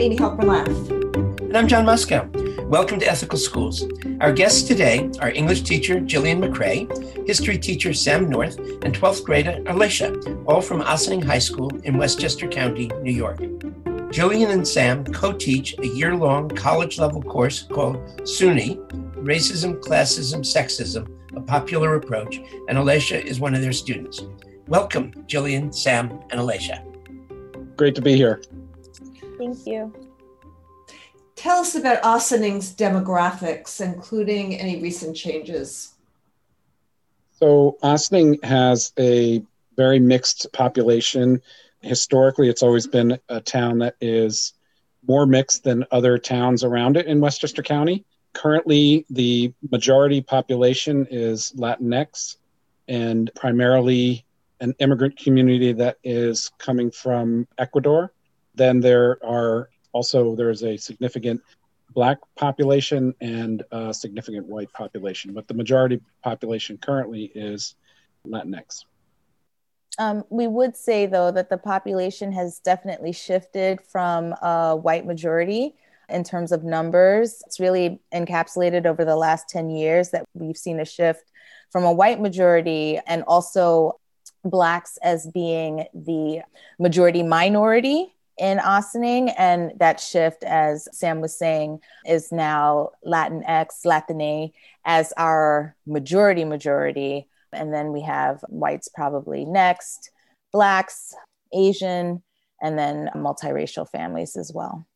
I'm Amy Halpern Laff. And I'm Jon Moscow. Welcome to Ethical Schools. Our guests today are English teacher Jillian McCrae, history teacher Sam North, and 12th grader Alicia, all from Ossining High School in Westchester County, New York. Jillian and Sam co teach a year long college level course called SUNY Racism, Classism, Sexism, a Popular Approach, and Alicia is one of their students. Welcome, Jillian, Sam, and Alicia. Great to be here. Thank you. Tell us about Ossining's demographics, including any recent changes. So, Ossining has a very mixed population. Historically, it's always been a town that is more mixed than other towns around it in Westchester County. Currently, the majority population is Latinx and primarily an immigrant community that is coming from Ecuador. Then there are also there's a significant black population and a significant white population, but the majority population currently is Latinx. Um, we would say, though, that the population has definitely shifted from a white majority in terms of numbers. It's really encapsulated over the last 10 years that we've seen a shift from a white majority and also Blacks as being the majority minority in Ossining. And that shift, as Sam was saying, is now Latinx, Latine as our majority majority. And then we have whites probably next, Blacks, Asian, and then multiracial families as well.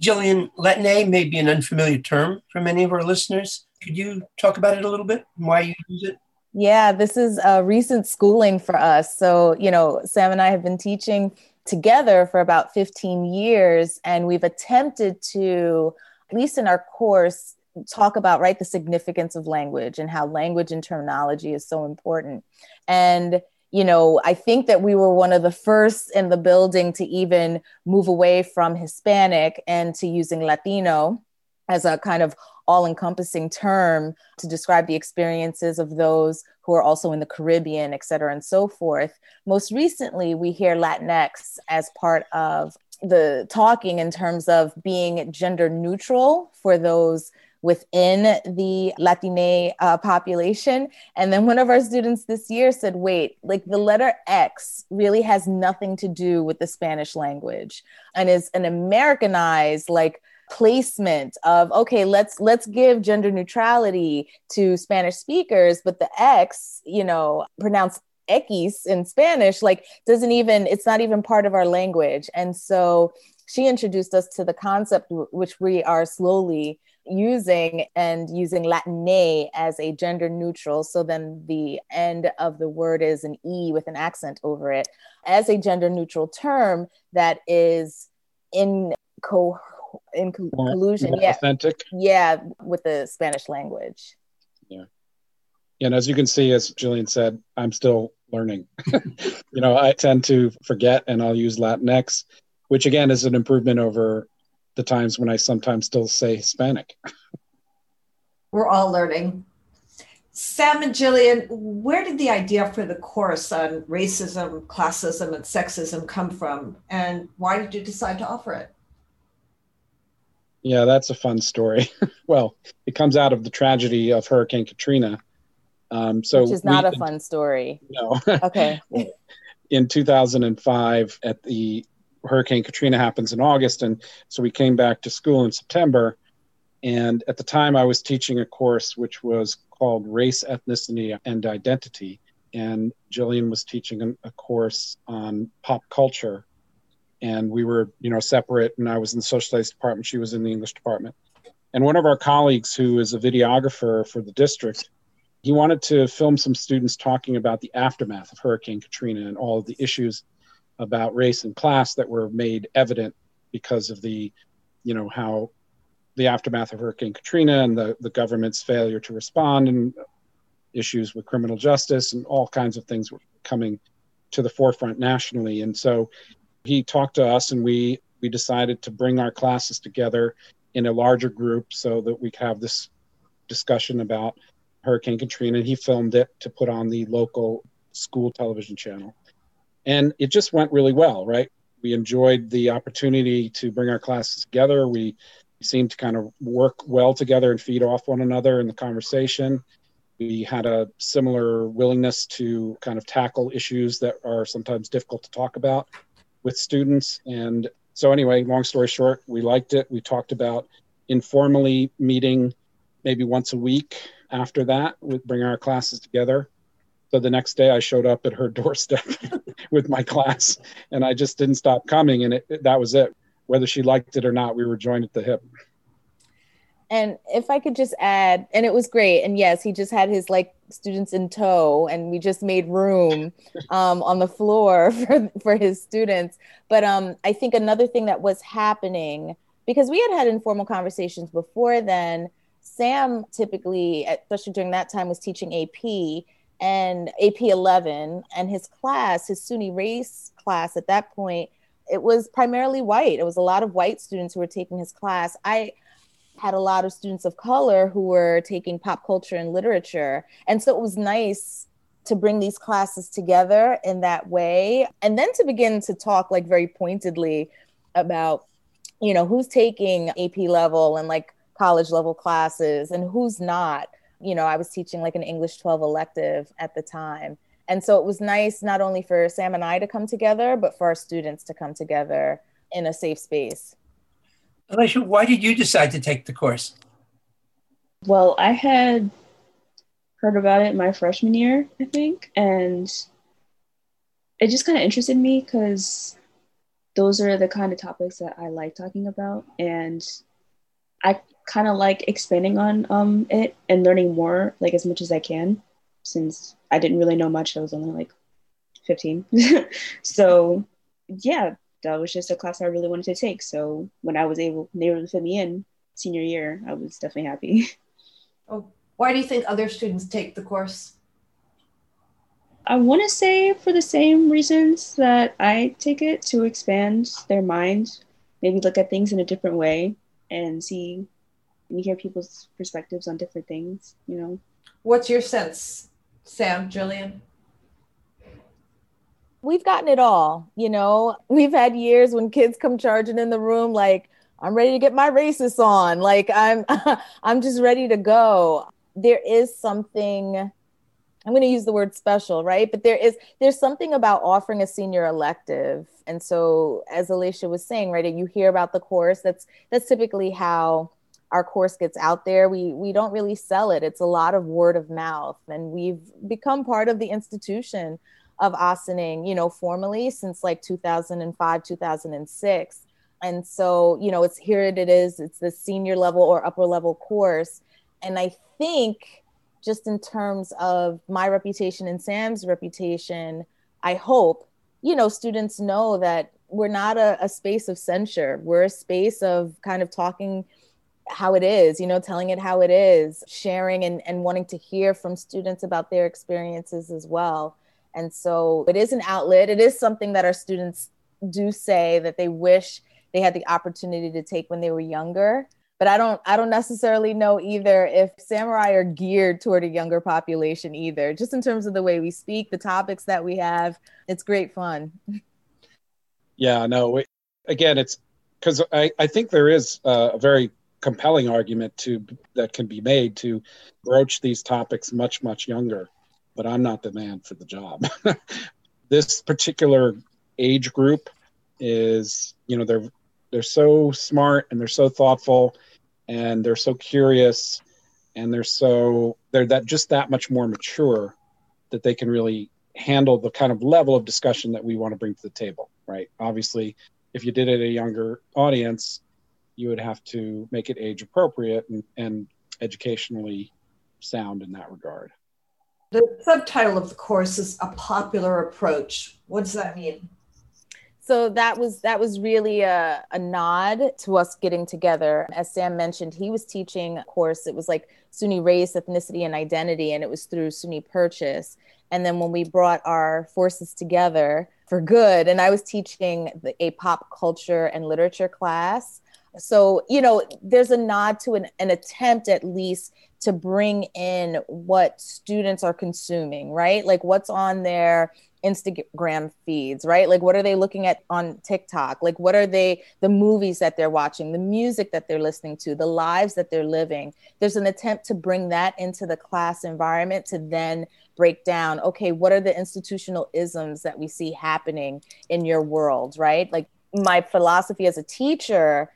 Jillian, Latine may be an unfamiliar term for many of our listeners. Could you talk about it a little bit and why you use it? Yeah, this is a recent schooling for us. So, you know, Sam and I have been teaching together for about 15 years, and we've attempted to, at least in our course, talk about right the significance of language and how language and terminology is so important. And you know, I think that we were one of the first in the building to even move away from Hispanic and to using Latino as a kind of all encompassing term to describe the experiences of those who are also in the Caribbean, et cetera, and so forth. Most recently, we hear Latinx as part of the talking in terms of being gender neutral for those within the Latine uh, population. And then one of our students this year said, wait, like the letter X really has nothing to do with the Spanish language and is an Americanized, like, placement of okay let's let's give gender neutrality to spanish speakers but the x you know pronounced x in spanish like doesn't even it's not even part of our language. And so she introduced us to the concept which we are slowly using and using latine as a gender neutral. So then the end of the word is an e with an accent over it as a gender neutral term that is in co in collusion yeah. authentic? Yeah with the spanish language. Yeah. And as you can see as Jillian said i'm still learning. You know i tend to forget and i'll use latinx which again is an improvement over the times when i sometimes still say hispanic. We're all learning. Sam and Jillian, where did the idea for the course on racism, classism, and sexism come from? And why did you decide to offer it? Yeah, that's a fun story. well, it comes out of the tragedy of Hurricane Katrina. Um, so which is not we, a fun story. No. Okay. in 2005, at the Hurricane Katrina happens in August, and so we came back to school in September. And at the time, I was teaching a course which was called Race, Ethnicity, and Identity. And Jillian was teaching a course on pop culture and we were you know separate and i was in the social studies department she was in the english department. And one of our colleagues who is a videographer for the district he wanted to film some students talking about the aftermath of hurricane katrina and all of the issues about race and class that were made evident because of the you know how the aftermath of hurricane katrina and the, the government's failure to respond and issues with criminal justice and all kinds of things were coming to the forefront nationally. And so he talked to us and we we decided to bring our classes together in a larger group so that we could have this discussion about Hurricane Katrina. And he filmed it to put on the local school television channel. And it just went really well, right? we enjoyed the opportunity to bring our classes together. We seemed to kind of work well together and feed off one another in the conversation. We had a similar willingness to kind of tackle issues that are sometimes difficult to talk about with students. And so, anyway, long story short, we liked it. We talked about informally meeting maybe once a week after that, with bring our classes together. So the next day, I showed up at her doorstep with my class, and I just didn't stop coming, and it, that was it. Whether she liked it or not, we were joined at the hip. And if I could just add, and it was great. And yes, he just had his like students in tow, and we just made room um, on the floor for, for his students. But um, I think another thing that was happening, because we had had informal conversations before then, Sam typically, especially during that time, was teaching AP and AP 11, and his class, his SUNY race class at that point, it was primarily white. It was a lot of white students who were taking his class. I had a lot of students of color who were taking pop culture and literature. And so it was nice to bring these classes together in that way and then to begin to talk like very pointedly about you know who's taking AP level and like college level classes and who's not. You know, I was teaching like an English 12 elective at the time. And so it was nice not only for Sam and I to come together, but for our students to come together in a safe space. Alicia, why did you decide to take the course? Well, I had heard about it my freshman year, I think, and it just kind of interested me because those are the kind of topics that I like talking about. And I kind of like expanding on um, it and learning more, like as much as I can, since I didn't really know much. I was only like 15. so, yeah, that was just a class I really wanted to take. So when I was able, they were able to fit me in senior year, I was definitely happy. Oh, why do you think other students take the course? I want to say for the same reasons that I take it to expand their mind, maybe look at things in a different way and see and hear people's perspectives on different things, you know. What's your sense, Sam, Jillian? We've gotten it all, you know. We've had years when kids come charging in the room like, I'm ready to get my races on. Like I'm I'm just ready to go. There is something I'm going to use the word special, right? But there is there's something about offering a senior elective. And so as Alicia was saying, right, you hear about the course, that's that's typically how our course gets out there. We we don't really sell it. It's a lot of word of mouth and we've become part of the institution of Ossining, you know, formally since like 2005, 2006. And so, you know, it's here it is. It's the senior level or upper level course. And I think just in terms of my reputation and Sam's reputation, I hope, you know, students know that we're not a, a, space of censure. We're a space of kind of talking how it is, you know, telling it how it is, sharing and, and wanting to hear from students about their experiences as well. And so it is an outlet. It is something that our students do say that they wish they had the opportunity to take when they were younger but I don't I don't necessarily know either if samurai are geared toward a younger population either. Just in terms of the way we speak, the topics that we have, it's great fun. Yeah, no. Again, it's because I I think there is a very compelling argument to that can be made to broach these topics much much younger, but I'm not the man for the job. this particular age group is you know they're they're so smart and they're so thoughtful and they're so curious and they're so they're that just that much more mature that they can really handle the kind of level of discussion that we want to bring to the table right obviously if you did it at a younger audience you would have to make it age appropriate and, and educationally sound in that regard the subtitle of the course is a popular approach. What does that mean? So that was that was really a, a nod to us getting together. As sam mentioned he was teaching a course. It was like suny race ethnicity and identity and it was through suny purchase. And then when we brought our forces together for good and i was teaching the, a pop culture and literature class So, you know, there's a nod to an, an attempt at least to bring in what students are consuming, right? Like what's on their Instagram feeds, right? Like what are they looking at on TikTok? Like what are they the movies that they're watching, the music that they're listening to, the lives that they're living. There's an attempt to bring that into the class environment to then break down, okay, what are the institutional isms that we see happening in your world, right? Like my philosophy as a teacher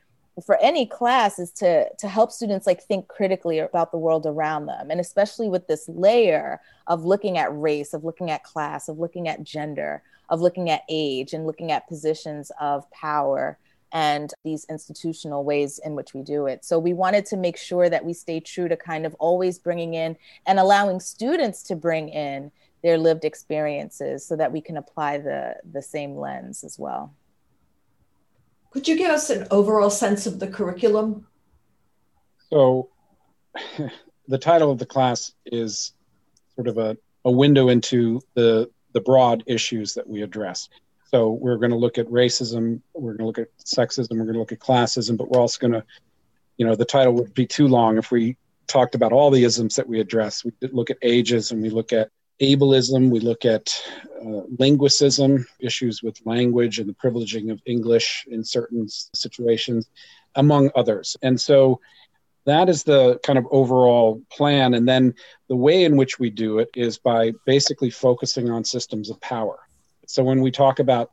for any class is to to help students like think critically about the world around them and especially with this layer of looking at race of looking at class of looking at gender of looking at age and looking at positions of power and these institutional ways in which we do it. So we wanted to make sure that we stay true to kind of always bringing in and allowing students to bring in their lived experiences so that we can apply the the same lens as well. Could you give us an overall sense of the curriculum? So, the title of the class is sort of a, a window into the, the broad issues that we address. So, we're going to look at racism, we're going to look at sexism, we're going to look at classism, but we're also going to, you know, the title would be too long if we talked about all the isms that we address. We look at ageism, we look at ableism, we look at uh, linguicism, issues with language and the privileging of English in certain situations, among others. And so that is the kind of overall plan. And then the way in which we do it is by basically focusing on systems of power. So when we talk about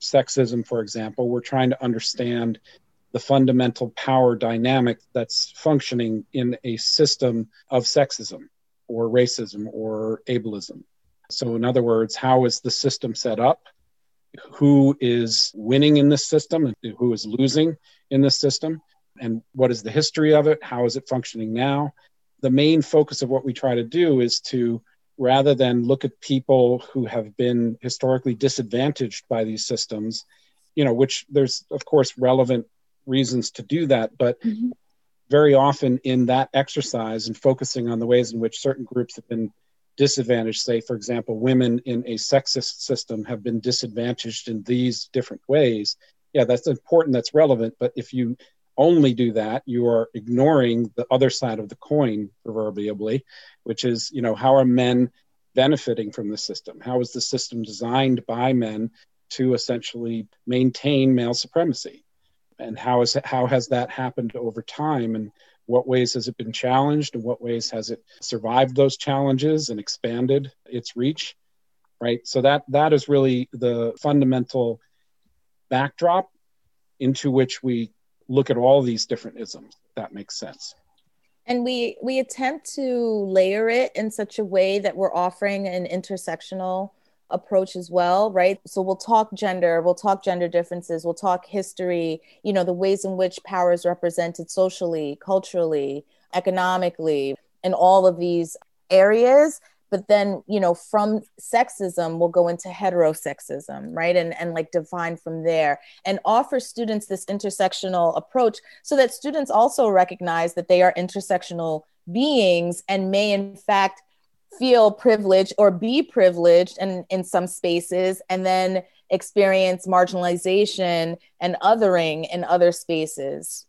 sexism, for example, we're trying to understand the fundamental power dynamic that's functioning in a system of sexism or racism or ableism. So, in other words, how is the system set up? Who is winning in this system who is losing in this system? And what is the history of it? How is it functioning now? The main focus of what we try to do is to, rather than look at people who have been historically disadvantaged by these systems, you know, which there's, of course, relevant reasons to do that, but mm-hmm very often in that exercise and focusing on the ways in which certain groups have been disadvantaged, say, for example, women in a sexist system have been disadvantaged in these different ways. Yeah, that's important, that's relevant. But if you only do that, you are ignoring the other side of the coin, proverbially, which is, you know, how are men benefiting from the system? How is the system designed by men to essentially maintain male supremacy? And how is how has that happened over time? And what ways has it been challenged? And what ways has it survived those challenges and expanded its reach? Right? So that that is really the fundamental backdrop into which we look at all these different isms that makes sense. And we we attempt to layer it in such a way that we're offering an intersectional approach as well, right? So we'll talk gender, we'll talk gender differences, we'll talk history, you know, the ways in which power is represented socially, culturally, economically, in all of these areas. But then, you know, from sexism, we'll go into heterosexism, right? And, and like define from there and offer students this intersectional approach so that students also recognize that they are intersectional beings and may, in fact, feel privileged or be privileged and in some spaces and then experience marginalization and othering in other spaces.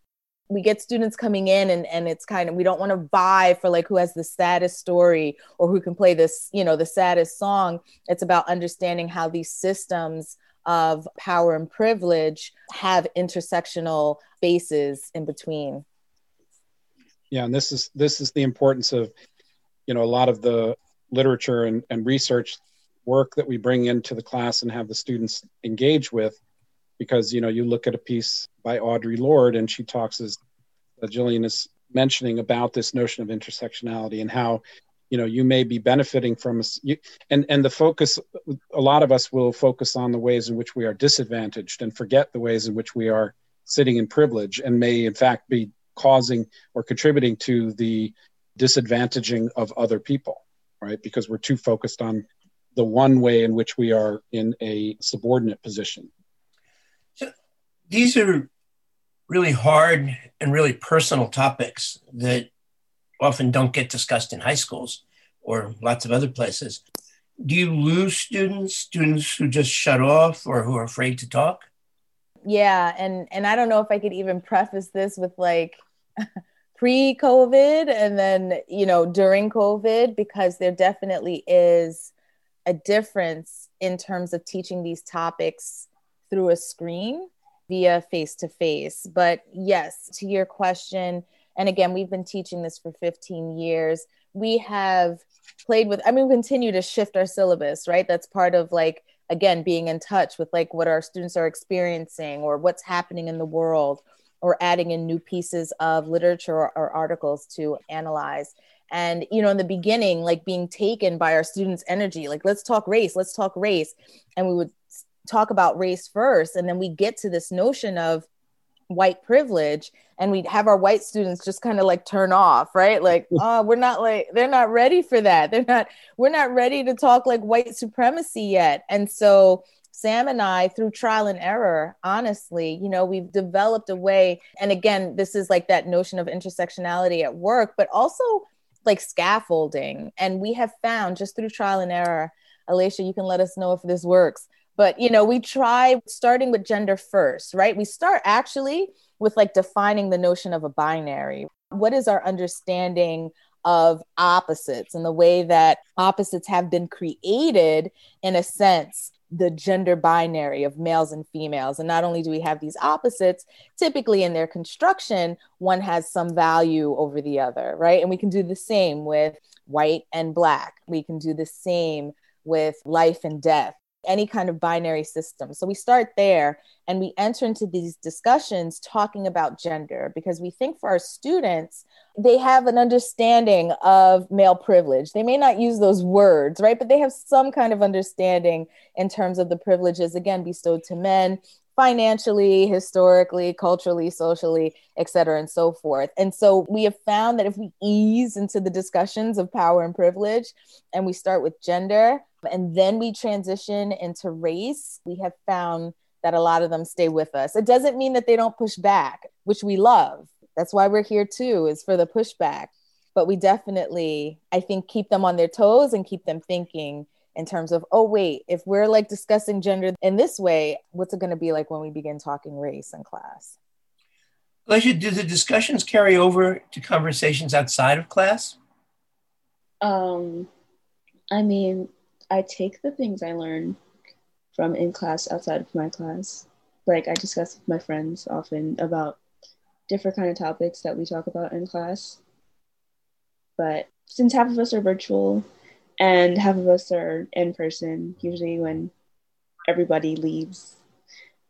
We get students coming in and, and it's kind of we don't want to vie for like who has the saddest story or who can play this you know the saddest song. It's about understanding how these systems of power and privilege have intersectional bases in between. Yeah and this is this is the importance of you know a lot of the literature and, and research work that we bring into the class and have the students engage with because you know you look at a piece by audre lorde and she talks as jillian is mentioning about this notion of intersectionality and how you know you may be benefiting from us and and the focus a lot of us will focus on the ways in which we are disadvantaged and forget the ways in which we are sitting in privilege and may in fact be causing or contributing to the disadvantaging of other people, right? Because we're too focused on the one way in which we are in a subordinate position. So these are really hard and really personal topics that often don't get discussed in high schools or lots of other places. Do you lose students, students who just shut off or who are afraid to talk? Yeah, and and I don't know if I could even preface this with like pre-COVID and then you know during COVID because there definitely is a difference in terms of teaching these topics through a screen via face to face. But yes, to your question, and again, we've been teaching this for 15 years. We have played with, I mean, continue to shift our syllabus, right? That's part of like, again, being in touch with like what our students are experiencing or what's happening in the world or adding in new pieces of literature or, or articles to analyze. And you know in the beginning like being taken by our students energy like let's talk race let's talk race. And we would talk about race first and then we get to this notion of white privilege and we'd have our white students just kind of like turn off right? Like oh we're not like they're not ready for that. They're not we're not ready to talk like white supremacy yet. And so sam and i through trial and error honestly you know we've developed a way and again this is like that notion of intersectionality at work but also like scaffolding. And we have found just through trial and error alicia you can let us know if this works but you know we try starting with gender first right? We start actually with like defining the notion of a binary. What is our understanding of opposites and the way that opposites have been created in a sense the gender binary of males and females. And not only do we have these opposites, typically in their construction, one has some value over the other, right? And we can do the same with white and black. We can do the same with life and death any kind of binary system. So we start there and we enter into these discussions talking about gender because we think for our students, they have an understanding of male privilege. They may not use those words, right? But they have some kind of understanding in terms of the privileges, again, bestowed to men financially, historically, culturally, socially, et cetera, and so forth. And so we have found that if we ease into the discussions of power and privilege and we start with gender, and then we transition into race, we have found that a lot of them stay with us. It doesn't mean that they don't push back, which we love. That's why we're here too, is for the pushback. But we definitely, I think, keep them on their toes and keep them thinking in terms of, oh, wait, if we're like discussing gender in this way, what's it going to be like when we begin talking race in class? Alicia, do the discussions carry over to conversations outside of class? Um, I mean, I take the things I learn from in class outside of my class. Like I discuss with my friends often about different kind of topics that we talk about in class. But since half of us are virtual and half of us are in person, usually when everybody leaves,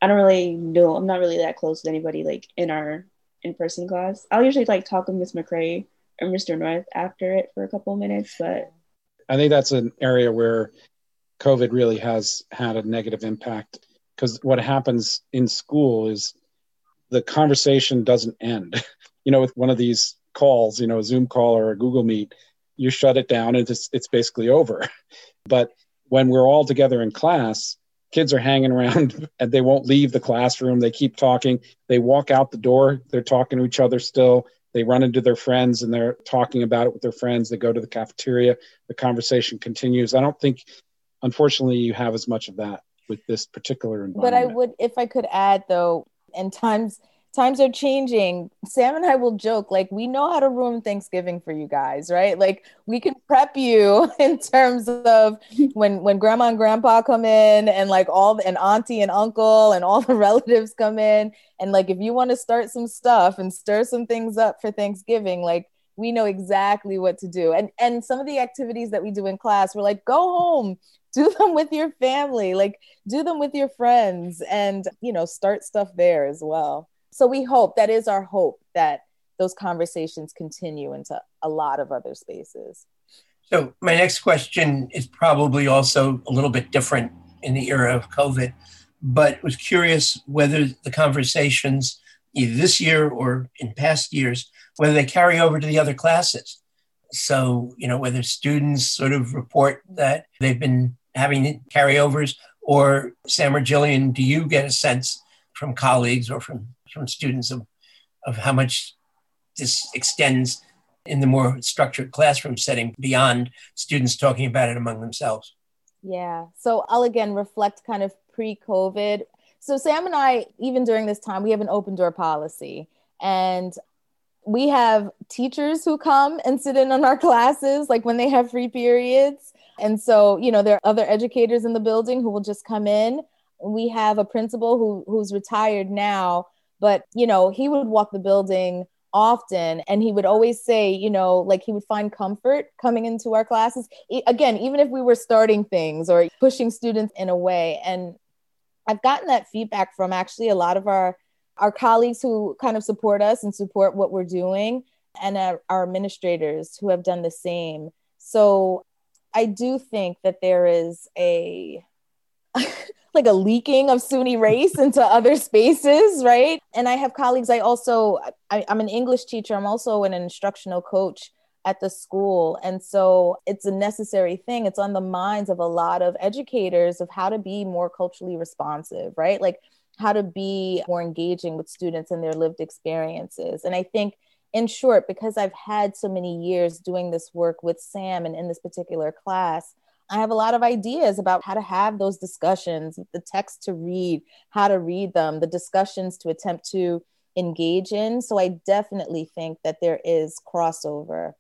I don't really know. I'm not really that close with anybody like in our in-person class. I'll usually like talk with Miss McCray or Mr. North after it for a couple minutes, but I think that's an area where COVID really has had a negative impact because what happens in school is the conversation doesn't end. you know, with one of these calls, you know, a Zoom call or a Google Meet, you shut it down and it's, it's basically over. But when we're all together in class, kids are hanging around and they won't leave the classroom. They keep talking. They walk out the door. They're talking to each other still they run into their friends and they're talking about it with their friends they go to the cafeteria the conversation continues i don't think unfortunately you have as much of that with this particular environment but i would if i could add though and times times are changing. Sam and I will joke, like, we know how to ruin Thanksgiving for you guys, right? Like, we can prep you in terms of when when grandma and grandpa come in and like all and auntie and uncle and all the relatives come in. And like if you want to start some stuff and stir some things up for Thanksgiving, like we know exactly what to do. And and some of the activities that we do in class, we're like, go home, do them with your family, like do them with your friends, and you know, start stuff there as well so we hope that is our hope that those conversations continue into a lot of other spaces. So my next question is probably also a little bit different in the era of COVID, but was curious whether the conversations either this year or in past years, whether they carry over to the other classes. So, you know, whether students sort of report that they've been having carryovers, or Sam or Jillian, do you get a sense from colleagues or from from students of, of how much this extends in the more structured classroom setting beyond students talking about it among themselves. Yeah. So I'll again reflect kind of pre COVID. So Sam and I, even during this time, we have an open door policy. And we have teachers who come and sit in on our classes, like when they have free periods. And so, you know, there are other educators in the building who will just come in. We have a principal who who's retired now, but you know, he would walk the building often and he would always say you know like he would find comfort coming into our classes again even if we were starting things or pushing students in a way and i've gotten that feedback from actually a lot of our our colleagues who kind of support us and support what we're doing, and our, our administrators who have done the same. So I do think that there is a like a leaking of SUNY race into other spaces, right? And I have colleagues. I also I, I'm an English teacher. I'm also an instructional coach at the school. And so it's a necessary thing. It's on the minds of a lot of educators of how to be more culturally responsive, right? Like how to be more engaging with students and their lived experiences. And I think, in short, because I've had so many years doing this work with Sam and in this particular class, I have a lot of ideas about how to have those discussions, the text to read, how to read them, the discussions to attempt to engage in. So I definitely think that there is crossover.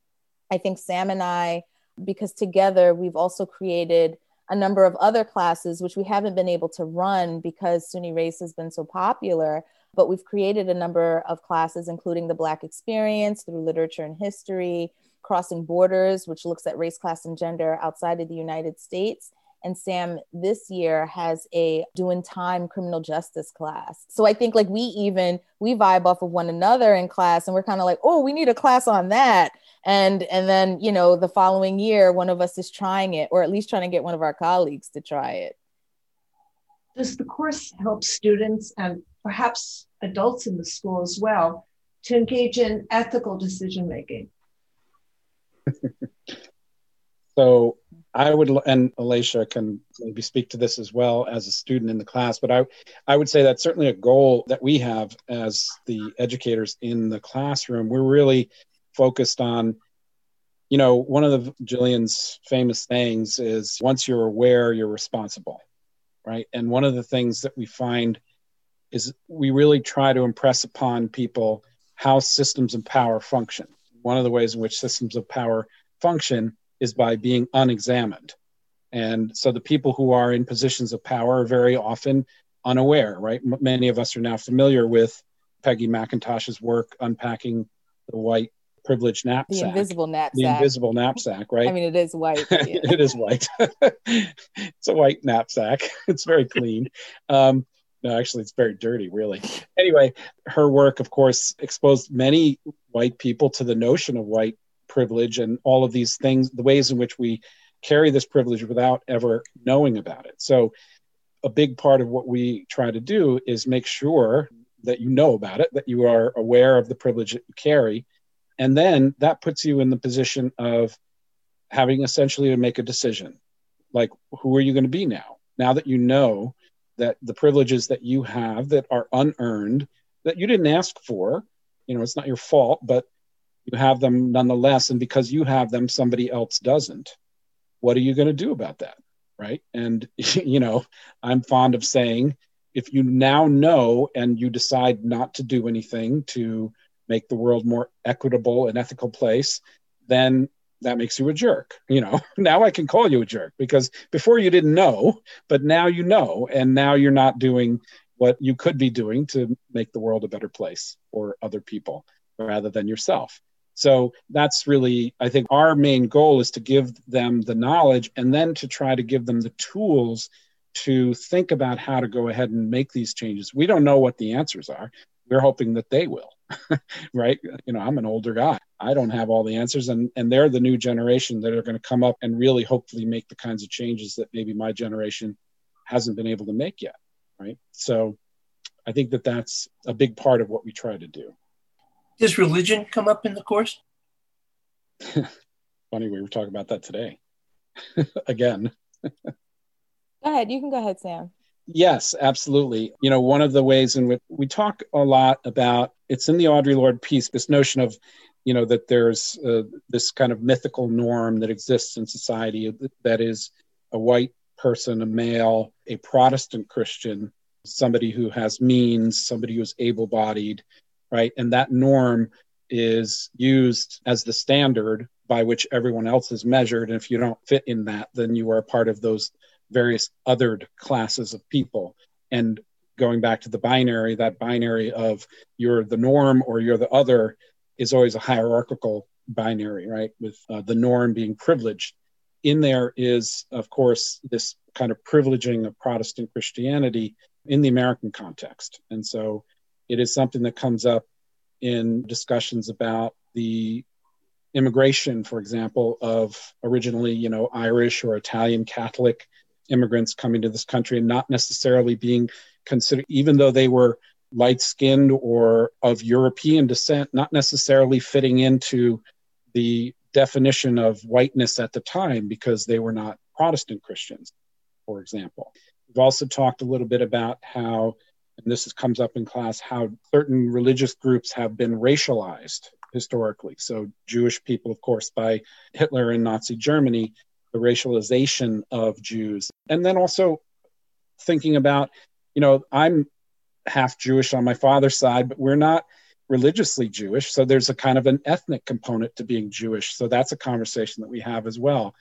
I think Sam and I, because together we've also created a number of other classes, which we haven't been able to run because SUNY Race has been so popular. But we've created a number of classes, including the Black Experience through literature and history, Crossing Borders, which looks at race, class, and gender outside of the United States, and Sam this year has a doing time criminal justice class. So I think like we even we vibe off of one another in class and we're kind of like, "Oh, we need a class on that." And and then, you know, the following year one of us is trying it or at least trying to get one of our colleagues to try it. Does the course help students and perhaps adults in the school as well to engage in ethical decision making? so I would, and Alicia can maybe speak to this as well as a student in the class, but I, I would say that's certainly a goal that we have as the educators in the classroom. We're really focused on, you know, one of the Jillian's famous sayings is once you're aware, you're responsible, right? And one of the things that we find is we really try to impress upon people how systems of power function. One of the ways in which systems of power function is by being unexamined. And so the people who are in positions of power are very often unaware, right? M- many of us are now familiar with Peggy McIntosh's work unpacking the white privileged knapsack. The invisible knapsack. The invisible knapsack, right? I mean, it is white. Yeah. it is white. it's a white knapsack. It's very clean. Um, no, actually, it's very dirty, really. Anyway, her work, of course, exposed many white people to the notion of white privilege and all of these things, the ways in which we carry this privilege without ever knowing about it. So, a big part of what we try to do is make sure that you know about it, that you are aware of the privilege that you carry. And then that puts you in the position of having essentially to make a decision like, who are you going to be now? Now that you know that the privileges that you have that are unearned, that you didn't ask for, you know, it's not your fault, but you have them nonetheless. And because you have them somebody else doesn't. What are you going to do about that? Right? And you know i'm fond of saying if you now know and you decide not to do anything to make the world more equitable and ethical place then that makes you a jerk you know now i can call you a jerk because before you didn't know but now you know and now you're not doing what you could be doing to make the world a better place for other people rather than yourself so that's really, I think, our main goal is to give them the knowledge and then to try to give them the tools to think about how to go ahead and make these changes. We don't know what the answers are. We're hoping that they will, right? You know, I'm an older guy. I don't have all the answers, and, and they're the new generation that are going to come up and really hopefully make the kinds of changes that maybe my generation hasn't been able to make yet, right? So I think that that's a big part of what we try to do. Does religion come up in the course? Funny, we were talking about that today. Again. go ahead. You can go ahead, Sam. Yes, absolutely. You know, one of the ways in which we talk a lot about it's in the Audre Lorde piece, this notion of, you know, that there's uh, this kind of mythical norm that exists in society that is a white person, a male, a Protestant Christian, somebody who has means, somebody who's able bodied, right? And that norm is used as the standard by which everyone else is measured. And if you don't fit in that, then you are part of those various othered classes of people. And going back to the binary, that binary of you're the norm or you're the other is always a hierarchical binary, right? With uh, the norm being privileged. In there is, of course, this kind of privileging of Protestant Christianity in the American context. And so it is something that comes up in discussions about the immigration, for example, of originally, you know, Irish or Italian Catholic immigrants coming to this country and not necessarily being considered, even though they were light skinned or of European descent, not necessarily fitting into the definition of whiteness at the time because they were not Protestant Christians, for example. We've also talked a little bit about how, and this comes up in class, how certain religious groups have been racialized historically. So, Jewish people, of course, by Hitler and Nazi Germany, the racialization of Jews. And then also thinking about, you know, I'm half Jewish on my father's side, but we're not religiously Jewish. So there's a kind of an ethnic component to being Jewish. So that's a conversation that we have as well.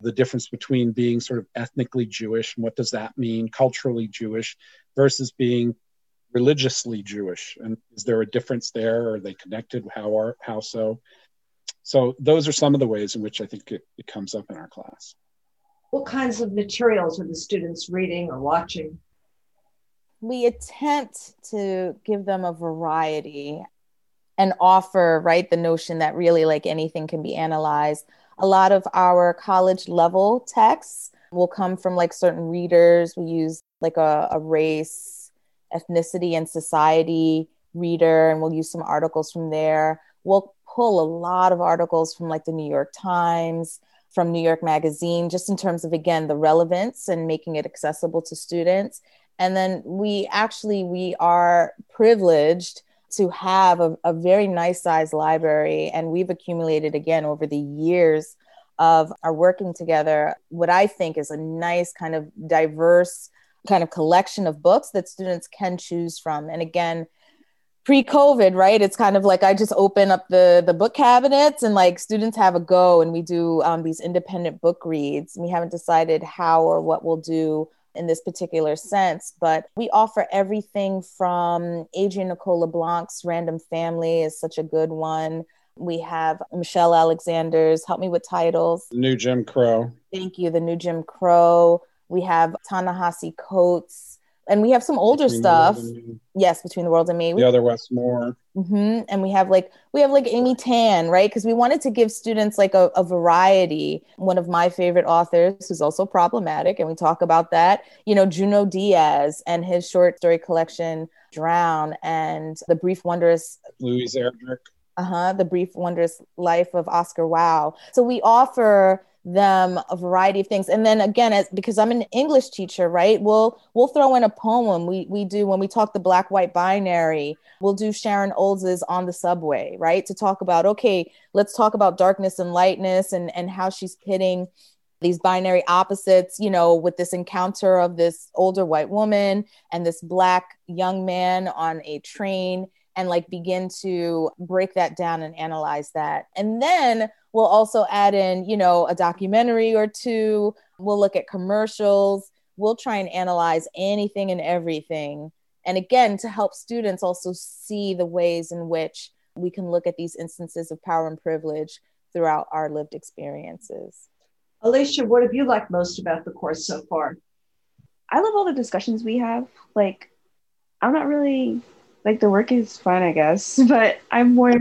The difference between being sort of ethnically Jewish and what does that mean, culturally Jewish, versus being religiously Jewish. And is there a difference there? Are they connected? How are how so? So those are some of the ways in which I think it, it comes up in our class. What kinds of materials are the students reading or watching? we attempt to give them a variety and offer right the notion that really like anything can be analyzed a lot of our college level texts will come from like certain readers we use like a, a race ethnicity and society reader and we'll use some articles from there we'll pull a lot of articles from like the new york times from new york magazine just in terms of again the relevance and making it accessible to students. And then we actually we are privileged to have a, a very nice sized library and we've accumulated again over the years of our working together what i think is a nice kind of diverse kind of collection of books that students can choose from. And again pre-covid right it's kind of like i just open up the the book cabinets and like students have a go and we do um, these independent book reads we haven't decided how or what we'll do in this particular sense, but we offer everything from Adrian Nicole LeBlanc's Random Family is such a good one. We have Michelle Alexander's Help Me with Titles. The new Jim Crow. Thank you. The new Jim Crow. We have Ta-Nehisi Coates and we have some older between stuff. Yes, between the world and me. The other Wes Moore. Mm-hmm. And we have like we have like Amy Tan, right? Because we wanted to give students like a, a, variety. One of my favorite authors, who's also problematic, and we talk about that. You know, Junot Diaz and his short story collection Drown, and the brief wondrous Louise Erdrich. Uh huh. The brief wondrous life of Oscar Wilde. So we offer them a variety of things and then again as because i'm an english teacher right we'll we'll throw in a poem we we do when we talk the black white binary we'll do sharon olds's on the subway right to talk about okay let's talk about darkness and lightness and and how she's pitting these binary opposites, you know, with this encounter of this older white woman and this black young man on a train and like begin to break that down and analyze that. And then we'll also add in, you know, a documentary or two. We'll look at commercials. We'll try and analyze anything and everything. And again, to help students also see the ways in which we can look at these instances of power and privilege throughout our lived experiences. Alicia, what have you liked most about the course so far? I love all the discussions we have. Like, I'm not really like the work is fun, I guess, but I'm more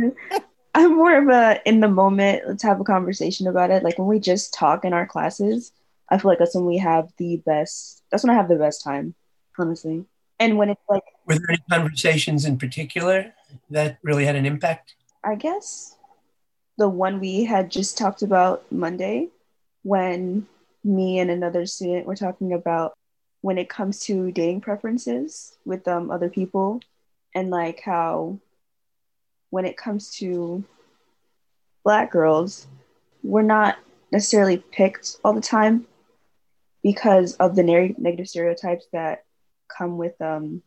I'm more of a in the moment, let's have a conversation about it. Like when we just talk in our classes, I feel like that's when we have the best that's when I have the best time, honestly. And when it's like Were there any conversations in particular that really had an impact? I guess the one we had just talked about Monday when me and another student were talking about when it comes to dating preferences with um, other people and like how when it comes to black girls we're not necessarily picked all the time because of the negative stereotypes that come with um,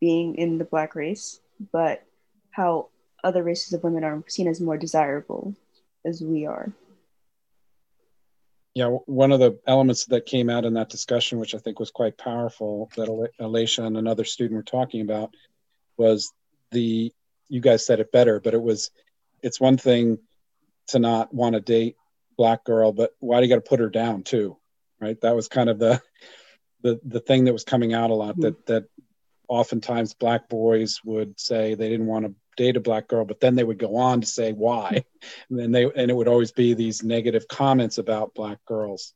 being in the black race, but how other races of women are seen as more desirable as we are. Yeah, one of the elements that came out in that discussion, which I think was quite powerful, that Alicia and another student were talking about, was the you guys said it better, but it was it's one thing to not want to date black girl, but why do you got to put her down too? Right? That was kind of the the the thing that was coming out a lot mm-hmm. that that oftentimes black boys would say they didn't want to date a black girl, but then they would go on to say why, and then they and it would always be these negative comments about black girls.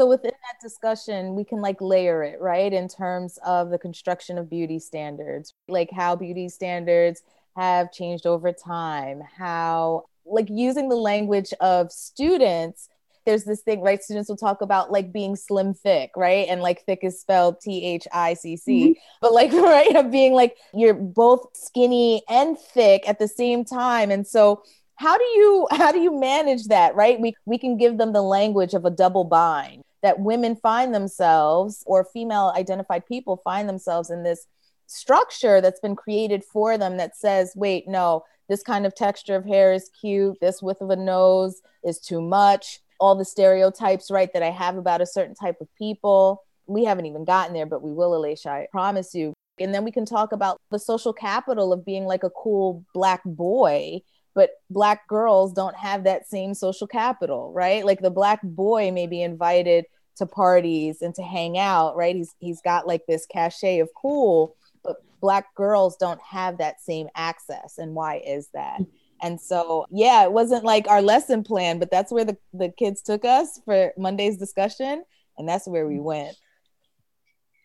So within that discussion, we can like layer it right in terms of the construction of beauty standards, like how beauty standards have changed over time, how like using the language of students there's this thing, right? Students will talk about like being slim thick, right? And like thick is spelled T H I C C. Mm-hmm. But like, right, of being like you're both skinny and thick at the same time. And so how do you how do you manage that, right? We we can give them the language of a double bind that women find themselves or female identified people find themselves in this structure that's been created for them that says, wait, no, this kind of texture of hair is cute, this width of a nose is too much all the stereotypes, right, that I have about a certain type of people. We haven't even gotten there, but we will, Alicia, I promise you. And then we can talk about the social capital of being like a cool black boy, but black girls don't have that same social capital, right? Like the black boy may be invited to parties and to hang out, right? He's he's got like this cachet of cool, but black girls don't have that same access. And why is that? And so, yeah, it wasn't like our lesson plan, but that's where the, the kids took us for Monday's discussion. And that's where we went.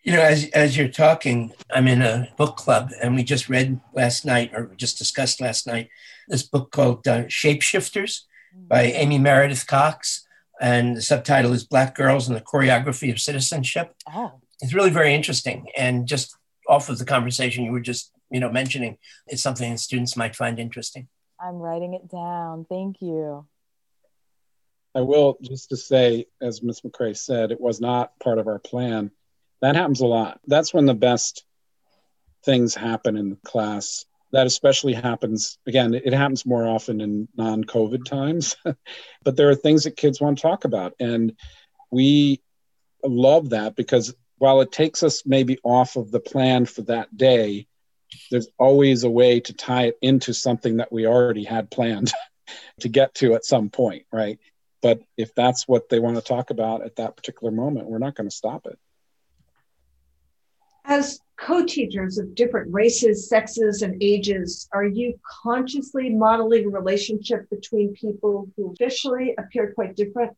You know, as, as you're talking, I'm in a book club, and we just read last night, or just discussed last night, this book called uh, Shapeshifters by mm-hmm. Aimee Meredith Cox. And the subtitle is Black Girls and the Choreography of Citizenship. Oh. It's really very interesting. And just off of the conversation you were just, you know, mentioning, it's something that students might find interesting. I'm writing it down. Thank you. I will just to say, as Ms. McCray said, it was not part of our plan. That happens a lot. That's when the best things happen in class. That especially happens, again, it happens more often in non COVID times, but there are things that kids want to talk about. And we love that because while it takes us maybe off of the plan for that day, there's always a way to tie it into something that we already had planned to get to at some point, right? But if that's what they want to talk about at that particular moment, we're not going to stop it. As co teachers of different races, sexes, and ages, are you consciously modeling a relationship between people who officially appear quite different?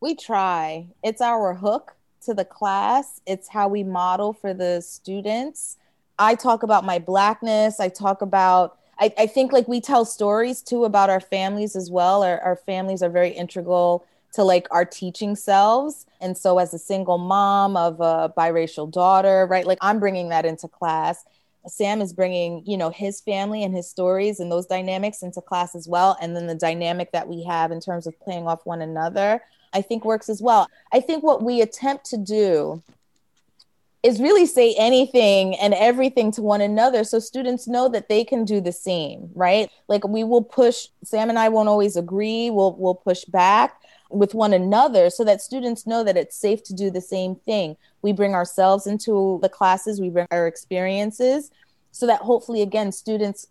We try. It's our hook to the class, it's how we model for the students. I talk about my blackness. I talk about, I, I think like we tell stories too about our families as well. Our, our families are very integral to like our teaching selves. And so, as a single mom of a biracial daughter, right, like I'm bringing that into class. Sam is bringing, you know, his family and his stories and those dynamics into class as well. And then the dynamic that we have in terms of playing off one another, I think works as well. I think what we attempt to do is really say anything and everything to one another so students know that they can do the same right like we will push sam and i won't always agree we'll we'll push back with one another so that students know that it's safe to do the same thing we bring ourselves into the classes we bring our experiences so that hopefully again students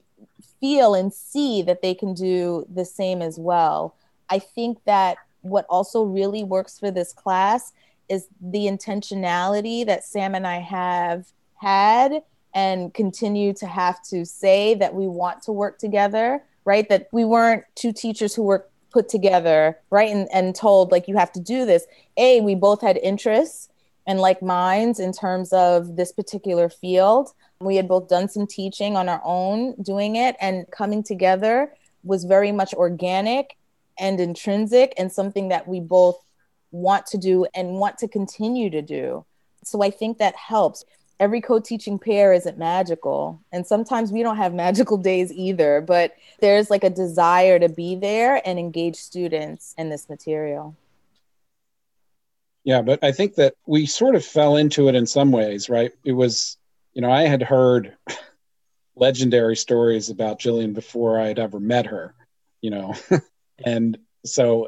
feel and see that they can do the same as well i think that what also really works for this class is the intentionality that Sam and I have had and continue to have to say that we want to work together, right? That we weren't two teachers who were put together, right? And, and told, like, you have to do this. A, we both had interests and like minds in terms of this particular field. We had both done some teaching on our own, doing it, and coming together was very much organic and intrinsic and something that we both want to do and want to continue to do. So I think that helps. Every co teaching pair isn't magical. And sometimes we don't have magical days either, but there's like a desire to be there and engage students in this material. Yeah, but I think that we sort of fell into it in some ways, right? It was, you know, I had heard legendary stories about Jillian before I had ever met her, you know, and so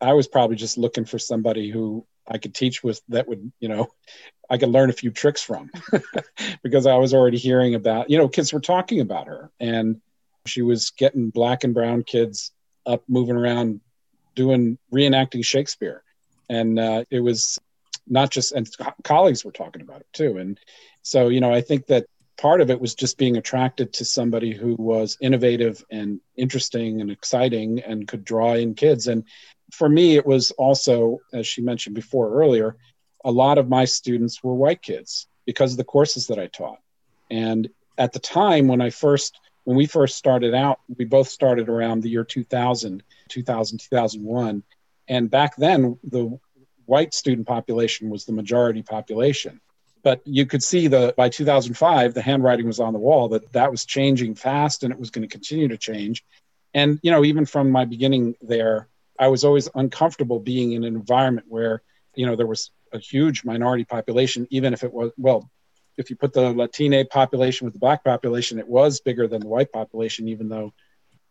I was probably just looking for somebody who I could teach with that would, you know, I could learn a few tricks from because I was already hearing about, you know, kids were talking about her and she was getting black and brown kids up moving around doing reenacting Shakespeare. And uh, it was not just, and colleagues were talking about it too. And so, you know, I think that part of it was just being attracted to somebody who was innovative and interesting and exciting and could draw in kids. And for me, it was also, as she mentioned before earlier, a lot of my students were white kids because of the courses that I taught. And at the time when I first, when we first started out, we both started around the year 2000, 2000, 2001. And back then, the white student population was the majority population. But you could see the by 2005, the handwriting was on the wall that that was changing fast and it was going to continue to change. And you know, even from my beginning there, I was always uncomfortable being in an environment where, you know, there was a huge minority population, even if it was, well, if you put the Latine population with the black population, it was bigger than the white population, even though,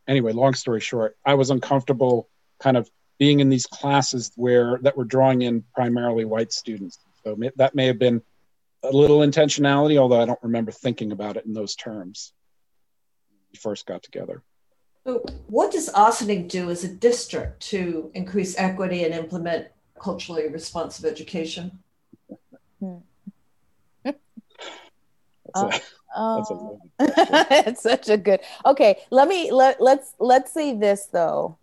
anyway, long story short, I was uncomfortable kind of being in these classes where that were drawing in primarily white students. So that may have been a little intentionality, although I don't remember thinking about it in those terms. We first got together. So what does Ossining do as a district to increase equity and implement culturally responsive education? Uh, oh. it's such a good. Okay, let me let let's let's say this though.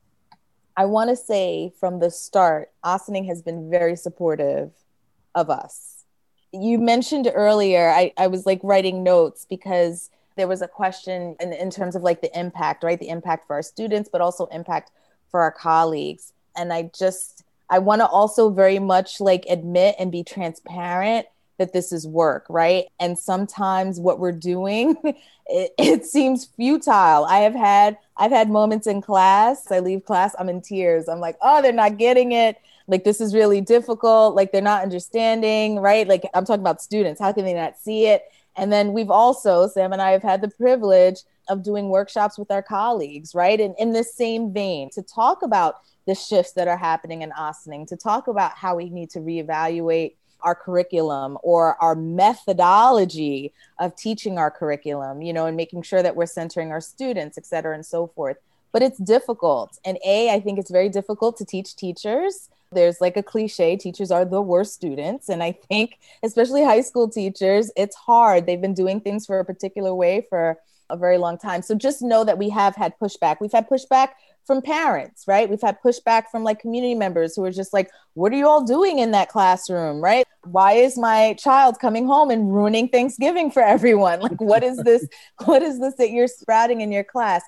I want to say from the start, Ossining has been very supportive of us. You mentioned earlier, I, I was like writing notes because there was a question in, in terms of like the impact, right? The impact for our students, but also impact for our colleagues. And I just, I want to also very much like admit and be transparent that this is work, right? And sometimes what we're doing, it, it, seems futile. I have had I've had moments in class. I leave class, I'm in tears. I'm like, oh, they're not getting it. Like this is really difficult. Like they're not understanding, right? Like I'm talking about students. How can they not see it? And then we've also, Sam and I have had the privilege of doing workshops with our colleagues, right? And in this same vein, to talk about the shifts that are happening in Ossining, to talk about how we need to reevaluate our curriculum or our methodology of teaching our curriculum, you know, and making sure that we're centering our students, et cetera, and so forth. But it's difficult. And A, I think it's very difficult to teach teachers there's like a cliche teachers are the worst students. And I think, especially high school teachers, it's hard. They've been doing things for a particular way for a very long time. So just know that we have had pushback. We've had pushback from parents, right? We've had pushback from like community members who are just like, what are you all doing in that classroom, right? Why is my child coming home and ruining Thanksgiving for everyone? Like, what is this? what is this that you're sprouting in your class?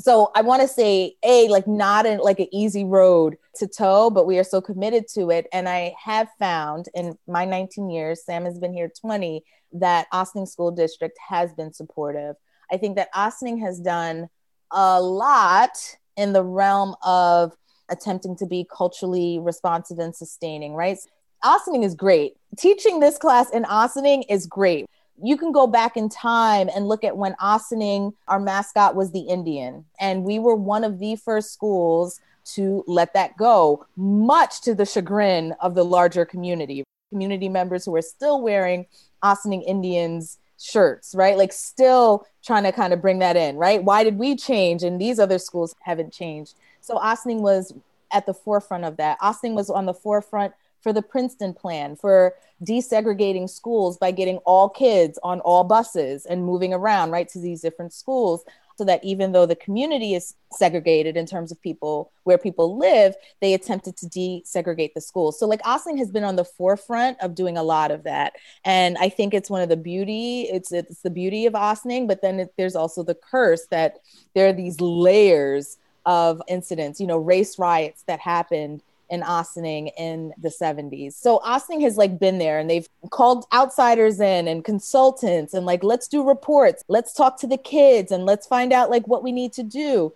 So i want to say a like not an like an easy road to toe but we are so committed to it. And i have found in my 19 years sam has been here 20 that Ossining school district has been supportive. I think that ossining has done a lot in the realm of attempting to be culturally responsive and sustaining right? Ossining is great. Teaching this class in ossining is great you can go back in time and look at when Ossining, our mascot was the Indian. And we were one of the first schools to let that go, much to the chagrin of the larger community. Community members who are still wearing Ossining Indians shirts, right? Like still trying to kind of bring that in, right? Why did we change and these other schools haven't changed? So Ossining was at the forefront of that. Ossining was on the forefront for the Princeton plan, for desegregating schools by getting all kids on all buses and moving around, right, to these different schools. So that even though the community is segregated in terms of people where people live, they attempted to desegregate the schools. So, like Ossining has been on the forefront of doing a lot of that, and I think it's one of the beauty. It's it's the beauty of Ossining, but then it, there's also the curse that there are these layers of incidents. You know, race riots that happened in Ossining in the 70s. So Ossining has like been there and they've called outsiders in and consultants and like let's do reports, let's talk to the kids and let's find out like what we need to do.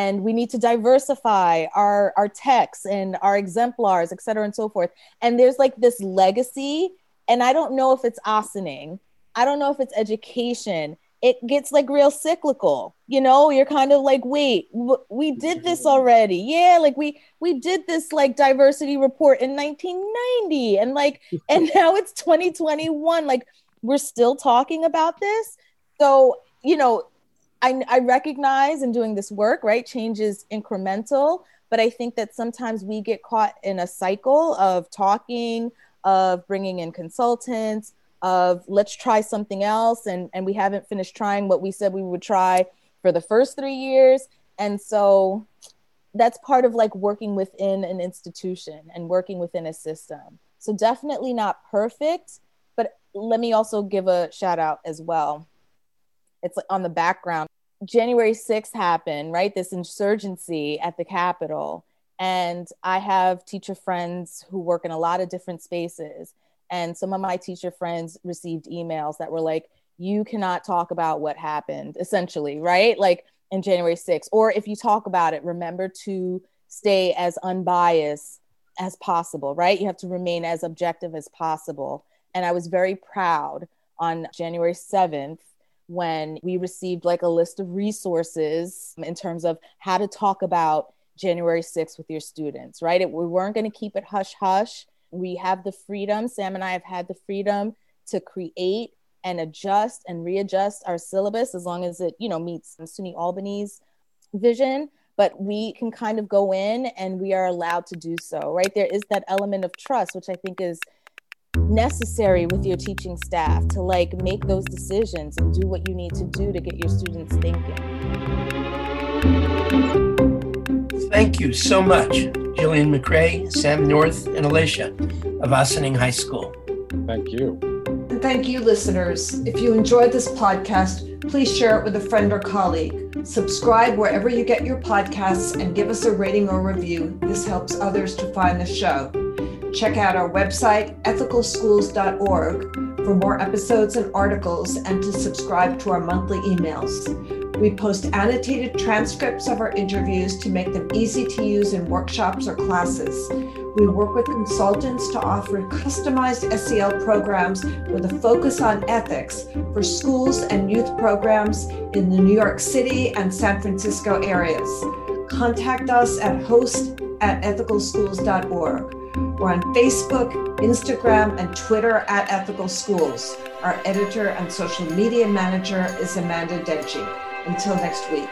and we need to diversify our our texts and our exemplars et cetera and so forth. And there's like this legacy. And i don't know if it's Ossining i don't know if it's education it gets like real cyclical you know? You're kind of like wait we did mm-hmm. this already. Yeah like we we did this like diversity report in 1990 and like and now it's 2021 like we're still talking about this. So you know I, I recognize in doing this work right change is incremental but i think that sometimes we get caught in a cycle of talking of bringing in consultants of let's try something else and and we haven't finished trying what we said we would try for the first 3 years. And so that's part of like working within an institution and working within a system. So definitely not perfect but let me also give a shout out as well. It's on the background. January 6th happened right? This insurgency at the capitol. And i have teacher friends who work in a lot of different spaces and some of my teacher friends received emails that were like, you cannot talk about what happened, essentially, right? Like in January 6th. Or if you talk about it, remember to stay as unbiased as possible, right? You have to remain as objective as possible. And I was very proud on January 7th when we received like a list of resources in terms of how to talk about January 6th with your students, right? It, we weren't going to keep it hush hush we have the freedom, Sam and I have had the freedom to create and adjust and readjust our syllabus as long as it, you know, meets SUNY Albany's vision. But we can kind of go in and we are allowed to do so, right? There is that element of trust, which I think is necessary with your teaching staff to like make those decisions and do what you need to do to get your students thinking. Thank you so much. Jillian McCray, Sam North, and Alicia of Ossining High School. Thank you. And thank you, listeners. If you enjoyed this podcast, please share it with a friend or colleague. Subscribe wherever you get your podcasts and give us a rating or review. This helps others to find the show. Check out our website, ethicalschools.org, for more episodes and articles and to subscribe to our monthly emails. We post annotated transcripts of our interviews to make them easy to use in workshops or classes. We work with consultants to offer customized SEL programs with a focus on ethics for schools and youth programs in the New York City and San Francisco areas. Contact us at host at ethicalschools.org. We're on Facebook, Instagram, and Twitter at Ethical Schools. Our editor and social media manager is Amanda Denchi. Until next week.